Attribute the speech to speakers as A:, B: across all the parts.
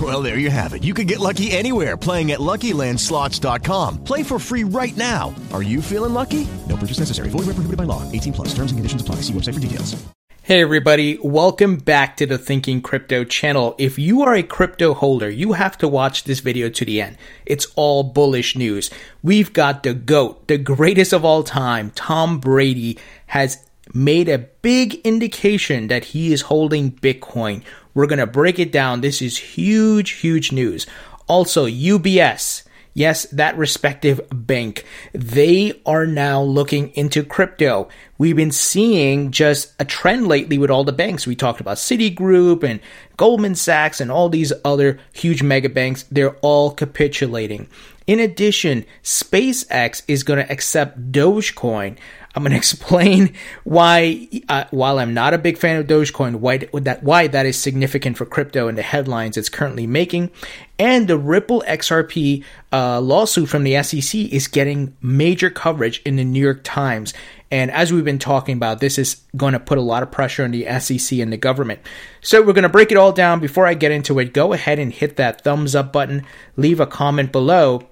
A: Well, there you have it. You can get lucky anywhere playing at LuckyLandSlots.com. Play for free right now. Are you feeling lucky? No purchase necessary. Void where prohibited by law. 18 plus. Terms and conditions apply. See website for details.
B: Hey everybody, welcome back to the Thinking Crypto channel. If you are a crypto holder, you have to watch this video to the end. It's all bullish news. We've got the GOAT, the greatest of all time, Tom Brady, has made a big indication that he is holding Bitcoin. We're going to break it down. This is huge, huge news. Also, UBS. Yes, that respective bank. They are now looking into crypto. We've been seeing just a trend lately with all the banks. We talked about Citigroup and Goldman Sachs and all these other huge mega banks. They're all capitulating. In addition, SpaceX is going to accept Dogecoin. I'm going to explain why, uh, while I'm not a big fan of Dogecoin, why that, why that is significant for crypto and the headlines it's currently making. And the Ripple XRP uh, lawsuit from the SEC is getting major coverage in the New York Times. And as we've been talking about, this is going to put a lot of pressure on the SEC and the government. So we're going to break it all down. Before I get into it, go ahead and hit that thumbs up button, leave a comment below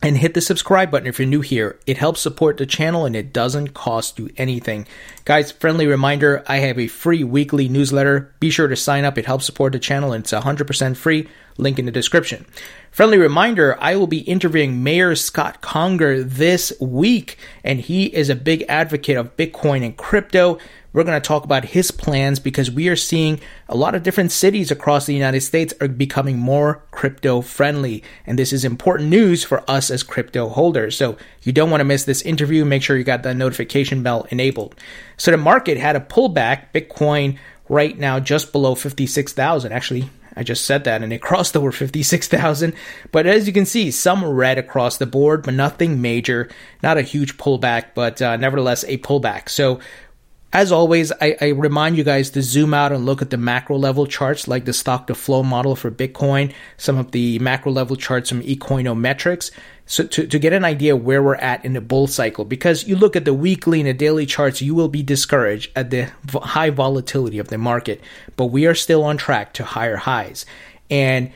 B: and hit the subscribe button if you're new here. It helps support the channel and it doesn't cost you anything. Guys, friendly reminder, I have a free weekly newsletter. Be sure to sign up. It helps support the channel and it's 100% free. Link in the description. Friendly reminder, I will be interviewing Mayor Scott Conger this week and he is a big advocate of Bitcoin and crypto. We're going to talk about his plans because we are seeing a lot of different cities across the United States are becoming more crypto friendly. And this is important news for us as crypto holders. So you don't want to miss this interview. Make sure you got that notification bell enabled. So the market had a pullback. Bitcoin right now just below 56,000. Actually, I just said that and it crossed over 56,000. But as you can see, some red across the board, but nothing major. Not a huge pullback, but uh, nevertheless a pullback. So as always, I, I, remind you guys to zoom out and look at the macro level charts like the stock to flow model for Bitcoin, some of the macro level charts from Ecoinometrics, so to, to get an idea where we're at in the bull cycle. Because you look at the weekly and the daily charts, you will be discouraged at the high volatility of the market, but we are still on track to higher highs. And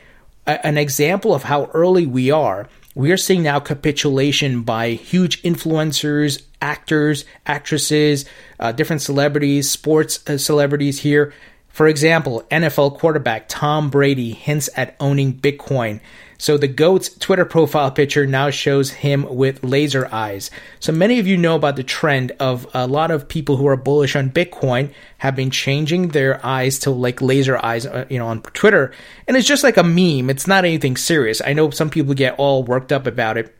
B: a, an example of how early we are we are seeing now capitulation by huge influencers, actors, actresses, uh, different celebrities, sports uh, celebrities here. For example, NFL quarterback Tom Brady hints at owning Bitcoin. So the GOAT's Twitter profile picture now shows him with laser eyes. So many of you know about the trend of a lot of people who are bullish on Bitcoin have been changing their eyes to like laser eyes, uh, you know, on Twitter. And it's just like a meme. It's not anything serious. I know some people get all worked up about it.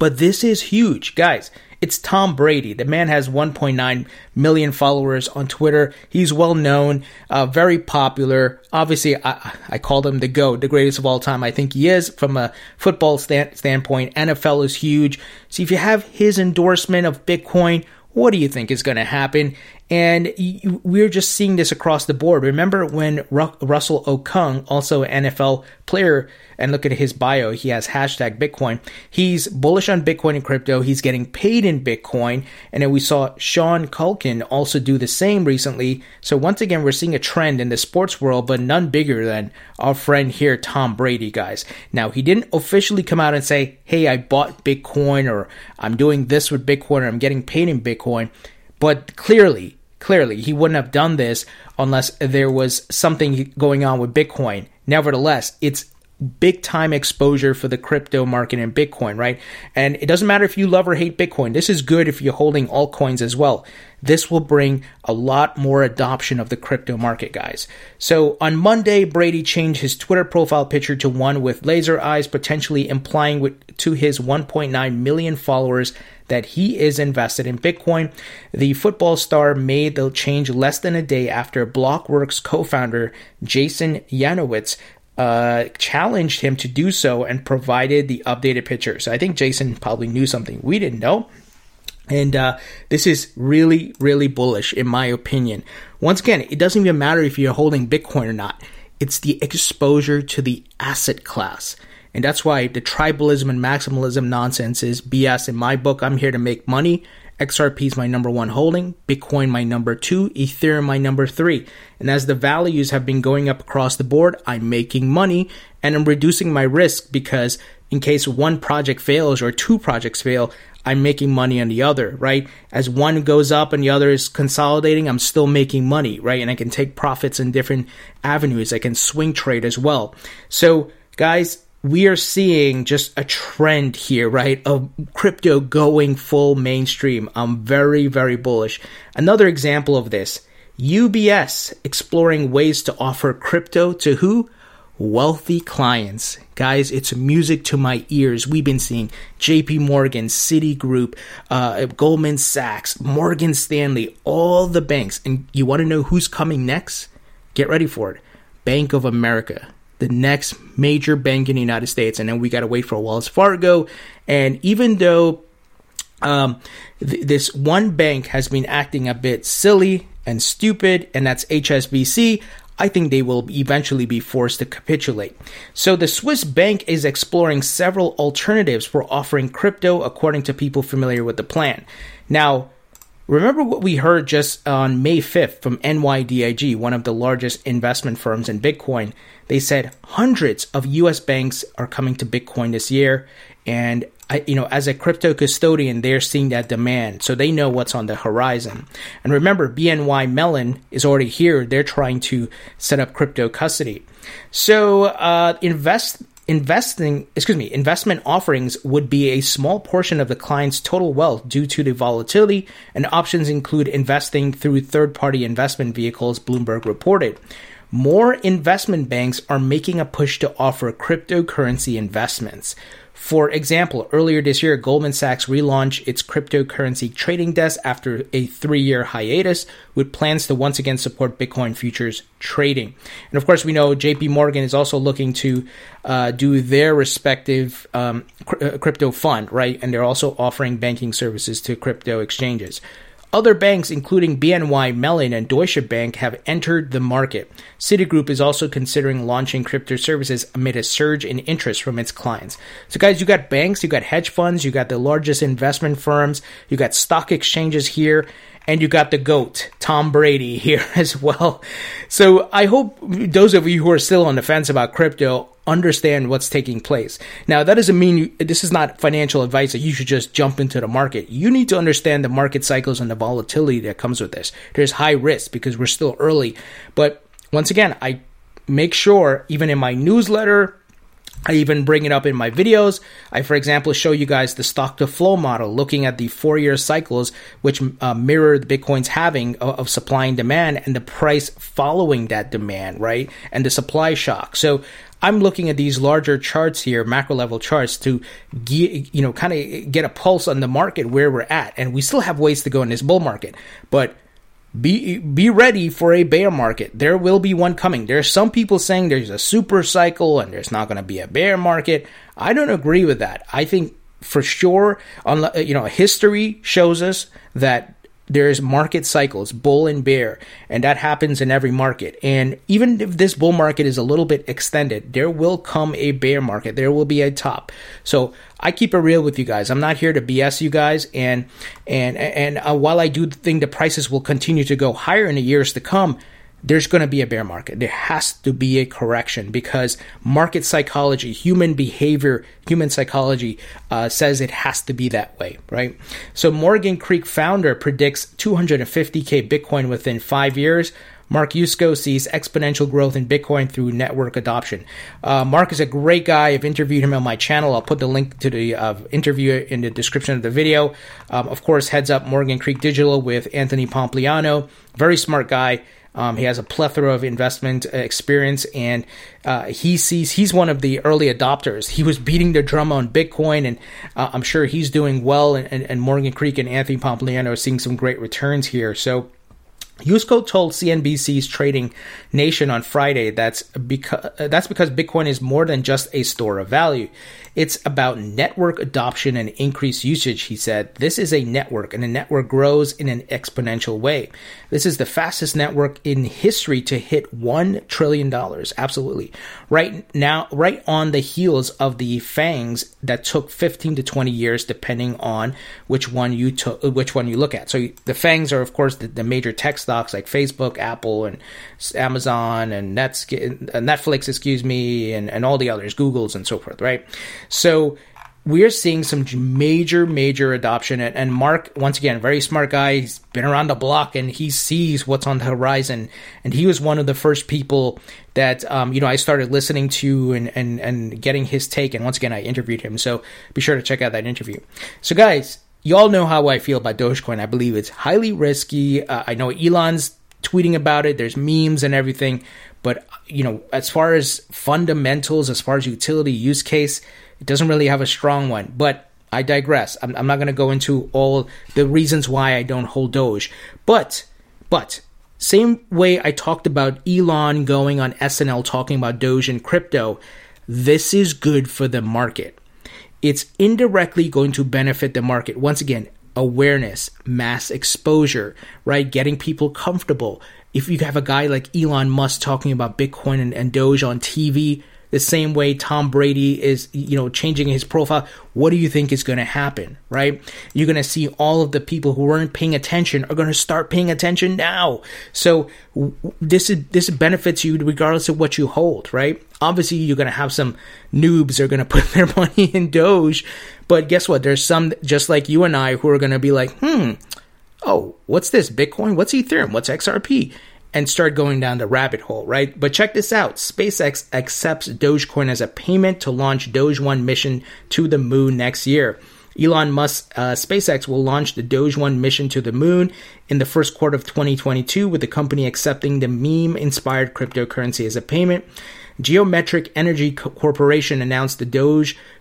B: But this is huge, guys. It's Tom Brady. The man has 1.9 million followers on Twitter. He's well known, uh, very popular. Obviously, I, I called him the GOAT, the greatest of all time. I think he is from a football stand, standpoint. NFL is huge. So if you have his endorsement of Bitcoin, what do you think is going to happen? And we're just seeing this across the board. Remember when Russell Okung, also an NFL player, and look at his bio, he has hashtag Bitcoin. He's bullish on Bitcoin and crypto. He's getting paid in Bitcoin. And then we saw Sean Culkin also do the same recently. So once again, we're seeing a trend in the sports world, but none bigger than our friend here, Tom Brady, guys. Now, he didn't officially come out and say, hey, I bought Bitcoin or I'm doing this with Bitcoin or I'm getting paid in Bitcoin. But clearly, clearly, he wouldn't have done this unless there was something going on with Bitcoin. Nevertheless, it's big time exposure for the crypto market and Bitcoin, right? And it doesn't matter if you love or hate Bitcoin. This is good if you're holding altcoins as well. This will bring a lot more adoption of the crypto market, guys. So on Monday, Brady changed his Twitter profile picture to one with laser eyes, potentially implying with, to his 1.9 million followers that he is invested in Bitcoin. The football star made the change less than a day after Blockworks co founder Jason Yanowitz uh, challenged him to do so and provided the updated picture. So I think Jason probably knew something we didn't know. And uh, this is really, really bullish, in my opinion. Once again, it doesn't even matter if you're holding Bitcoin or not, it's the exposure to the asset class. And that's why the tribalism and maximalism nonsense is BS. In my book, I'm here to make money XRP is my number one holding, Bitcoin my number two, Ethereum my number three. And as the values have been going up across the board, I'm making money and I'm reducing my risk because in case one project fails or two projects fail, I'm making money on the other, right? As one goes up and the other is consolidating, I'm still making money, right? And I can take profits in different avenues. I can swing trade as well. So, guys, we are seeing just a trend here, right, of crypto going full mainstream. I'm very, very bullish. Another example of this UBS exploring ways to offer crypto to who? Wealthy clients. Guys, it's music to my ears. We've been seeing JP Morgan, Citigroup, uh, Goldman Sachs, Morgan Stanley, all the banks. And you want to know who's coming next? Get ready for it. Bank of America the next major bank in the United States, and then we got to wait for Wells Fargo. And even though um, th- this one bank has been acting a bit silly and stupid, and that's HSBC, I think they will eventually be forced to capitulate. So the Swiss bank is exploring several alternatives for offering crypto, according to people familiar with the plan. Now, Remember what we heard just on May 5th from NYDIG, one of the largest investment firms in Bitcoin. They said hundreds of US banks are coming to Bitcoin this year. And I, you know, as a crypto custodian, they're seeing that demand. So they know what's on the horizon. And remember, BNY Mellon is already here. They're trying to set up crypto custody. So, uh, invest, investing, excuse me, investment offerings would be a small portion of the client's total wealth due to the volatility, and options include investing through third party investment vehicles, Bloomberg reported. More investment banks are making a push to offer cryptocurrency investments. For example, earlier this year, Goldman Sachs relaunched its cryptocurrency trading desk after a three year hiatus with plans to once again support Bitcoin futures trading. And of course, we know JP Morgan is also looking to uh, do their respective um, uh, crypto fund, right? And they're also offering banking services to crypto exchanges. Other banks, including BNY Mellon and Deutsche Bank, have entered the market. Citigroup is also considering launching crypto services amid a surge in interest from its clients. So, guys, you got banks, you got hedge funds, you got the largest investment firms, you got stock exchanges here, and you got the GOAT, Tom Brady, here as well. So, I hope those of you who are still on the fence about crypto understand what's taking place. Now, that doesn't mean you, this is not financial advice that you should just jump into the market. You need to understand the market cycles and the volatility that comes with this. There's high risk because we're still early. But once again, I make sure, even in my newsletter, I even bring it up in my videos. I, for example, show you guys the stock to flow model, looking at the four year cycles, which uh, mirror the Bitcoin's halving of, of, supply and demand and the price following that demand, right? And the supply shock. So I'm looking at these larger charts here, macro level charts, to get, you know, kind of get a pulse on the market where we're at. And we still have ways to go in this bull market, but be be ready for a bear market. There will be one coming. There's some people saying there's a super cycle and there's not going to be a bear market. I don't agree with that. I think for sure, you know, history shows us that there's market cycles, bull and bear, and that happens in every market. And even if this bull market is a little bit extended, there will come a bear market. There will be a top. So I keep it real with you guys. I'm not here to BS you guys. And and and uh, while I do think the prices will continue to go higher in the years to come, there's going to be a bear market. There has to be a correction because market psychology, human behavior, human psychology uh, says it has to be that way, right? So Morgan Creek founder predicts 250k Bitcoin within five years. Mark Yusko sees exponential growth in Bitcoin through network adoption. Uh, Mark is a great guy. I've interviewed him on my channel. I'll put the link to the uh, interview in the description of the video. Um, of course, heads up Morgan Creek Digital with Anthony Pompliano. Very smart guy. Um, he has a plethora of investment uh, experience, and uh, he sees he's one of the early adopters. He was beating the drum on Bitcoin, and uh, I'm sure he's doing well. And, and, Morgan Creek and Anthony Pompliano are seeing some great returns here. So Yusko told CNBC's Trading Nation on Friday that's because uh, that's because Bitcoin is more than just a store of value. It's about network adoption and increased usage, he said. This is a network, and a network grows in an exponential way. This is the fastest network in history to hit $1 trillion. Absolutely. Right now, right on the heels of the FANGs that took 15 to 20 years, depending on which one you took, uh, which one you look at. So the FANGs are, of course, the, the major tech stocks like Facebook, Apple, and Amazon, and Netflix, excuse me, and, and all the others, Google's, and so forth, right? So we're seeing some major, major adoption. And Mark, once again, very smart guy. He's been around the block and he sees what's on the horizon. And he was one of the first people that, um, you know, I started listening to and, and, and getting his take. And once again, I interviewed him. So be sure to check out that interview. So, guys, you all know how I feel about Dogecoin. I believe it's highly risky. Uh, I know Elon's tweeting about it. There's memes and everything. But, you know, as far as fundamentals, as far as utility use case, it doesn't really have a strong one, but I digress. I'm, I'm not going to go into all the reasons why I don't hold Doge. But, but, same way I talked about Elon going on SNL talking about Doge and crypto, this is good for the market. It's indirectly going to benefit the market. Once again, awareness, mass exposure, right? Getting people comfortable. If you have a guy like Elon Musk talking about Bitcoin and, and Doge on TV, the same way Tom Brady is, you know, changing his profile. What do you think is going to happen, right? You're going to see all of the people who weren't paying attention are going to start paying attention now. So this is this benefits you regardless of what you hold, right? Obviously, you're going to have some noobs are going to put their money in Doge, but guess what? There's some just like you and I who are going to be like, hmm, oh, what's this? Bitcoin? What's Ethereum? What's XRP? And start going down the rabbit hole, right? But check this out SpaceX accepts Dogecoin as a payment to launch Doge 1 mission to the moon next year. Elon Musk, uh, SpaceX will launch the Doge 1 mission to the moon in the first quarter of 2022, with the company accepting the meme inspired cryptocurrency as a payment. Geometric Energy Corporation announced the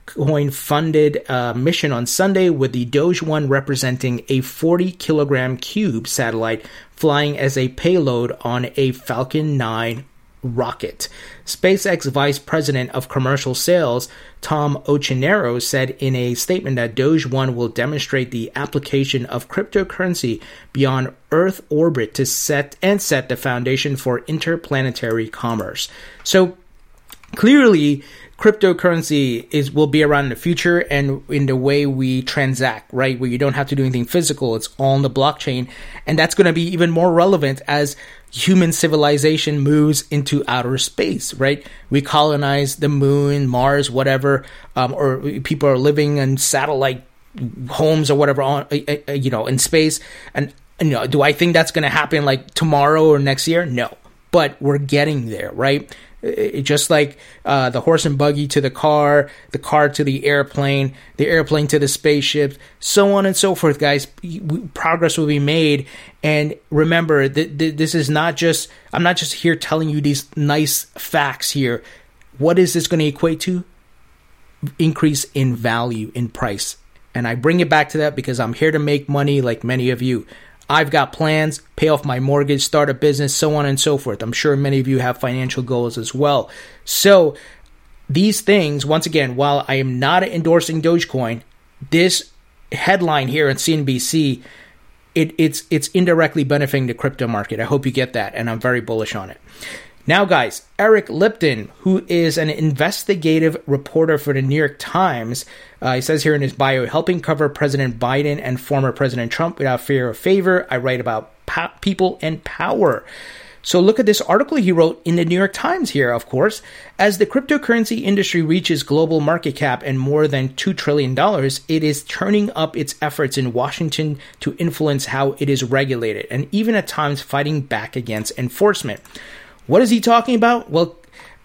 B: Dogecoin funded uh, mission on Sunday, with the Doge 1 representing a 40 kilogram cube satellite flying as a payload on a Falcon 9 rocket. SpaceX Vice President of Commercial Sales, Tom Ochinero, said in a statement that Doge 1 will demonstrate the application of cryptocurrency beyond Earth orbit to set and set the foundation for interplanetary commerce. So clearly, cryptocurrency is will be around in the future and in the way we transact, right? Where you don't have to do anything physical, it's all on the blockchain. And that's going to be even more relevant as human civilization moves into outer space, right? We colonize the moon, Mars, whatever, um, or people are living in satellite homes or whatever on, uh, uh, you know, in space. And, you know, do I think that's going to happen like tomorrow or next year? No. But we're getting there, right? It, just like uh, the horse and buggy to the car, the car to the airplane, the airplane to the spaceship, so on and so forth, guys. Progress will be made. And remember, th- th- this is not just, I'm not just here telling you these nice facts here. What is this going to equate to? Increase in value, in price. And I bring it back to that because I'm here to make money like many of you. I've got plans, pay off my mortgage, start a business, so on and so forth. I'm sure many of you have financial goals as well. So, these things, once again, while I am not endorsing Dogecoin, this headline here at CNBC, it, it's it's indirectly benefiting the crypto market. I hope you get that, and I'm very bullish on it. Now, guys, Eric Lipton, who is an investigative reporter for the New York Times, uh, he says here in his bio, helping cover President Biden and former President Trump without fear or favor. I write about people and power. So look at this article he wrote in the New York Times here, of course. As the cryptocurrency industry reaches global market cap and more than $2 trillion, it is turning up its efforts in Washington to influence how it is regulated and even at times fighting back against enforcement. What is he talking about? Well,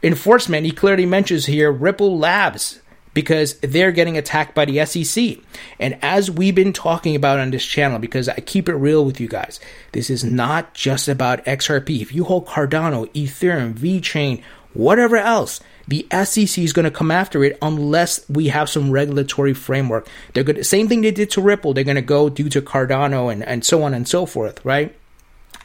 B: enforcement, he clearly mentions here Ripple Labs because they're getting attacked by the SEC. And as we've been talking about on this channel, because I keep it real with you guys, this is not just about XRP. If you hold Cardano, Ethereum, VeChain, whatever else, the SEC is going to come after it unless we have some regulatory framework. They're to, same thing they did to Ripple, they're going to go do to Cardano and, and so on and so forth, right?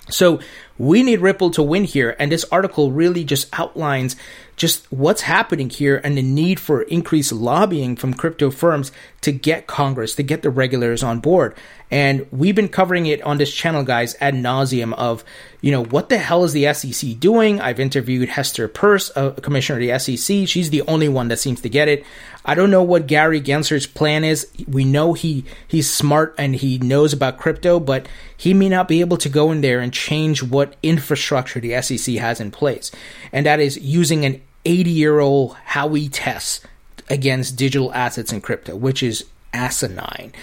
B: So we need Ripple to win here. And this article really just outlines just what's happening here and the need for increased lobbying from crypto firms to get Congress, to get the regulators on board. And we've been covering it on this channel, guys, ad nauseum of, you know, what the hell is the SEC doing? I've interviewed Hester Peirce, a commissioner of the SEC. She's the only one that seems to get it. I don't know what Gary Gensler's plan is. We know he he's smart and he knows about crypto, but he may not be able to go in there and change what infrastructure the SEC has in place. And that is using an 80 year old Howey test against digital assets and crypto, which is asinine.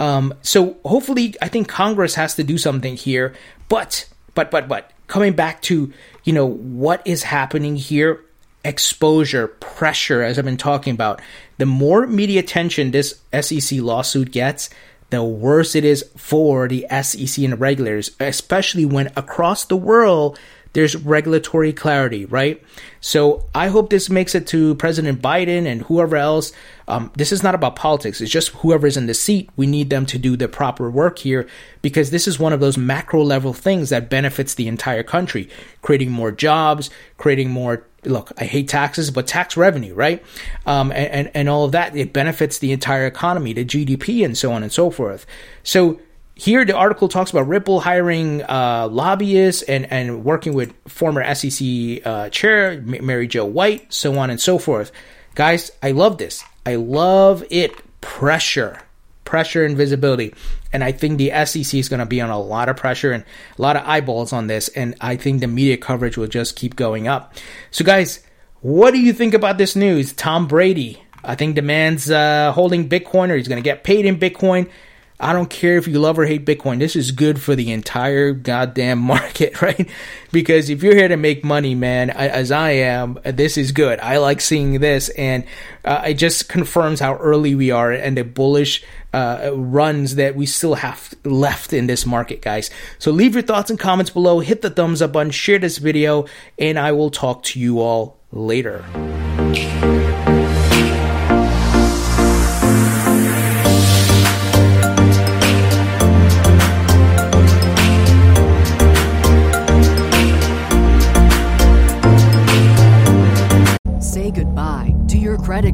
B: Um, so hopefully, I think Congress has to do something here. But, but, but, but, coming back to, you know, what is happening here, exposure, pressure, as I've been talking about, the more media attention this SEC lawsuit gets, the worse it is for the SEC and the regulators, especially when across the world there's regulatory clarity, right? So I hope this makes it to President Biden and whoever else. Um, this is not about politics. It's just whoever's in the seat. We need them to do the proper work here because this is one of those macro level things that benefits the entire country, creating more jobs, creating more look, I hate taxes, but tax revenue, right? Um, and, and, and all of that, it benefits the entire economy, the GDP, and so on and so forth. So here, the article talks about Ripple hiring uh, lobbyists and, and working with former SEC uh, chair Mary Jo White, so on and so forth. Guys, I love this. I love it. Pressure, pressure and visibility. And I think the SEC is going to be on a lot of pressure and a lot of eyeballs on this. And I think the media coverage will just keep going up. So, guys, what do you think about this news? Tom Brady, I think the man's uh, holding Bitcoin or he's going to get paid in Bitcoin. I don't care if you love or hate Bitcoin. This is good for the entire goddamn market, right? Because if you're here to make money, man, as I am, this is good. I like seeing this, and uh, it just confirms how early we are and the bullish uh, runs that we still have left in this market, guys. So leave your thoughts and comments below. Hit the thumbs up button, share this video, and I will talk to you all later.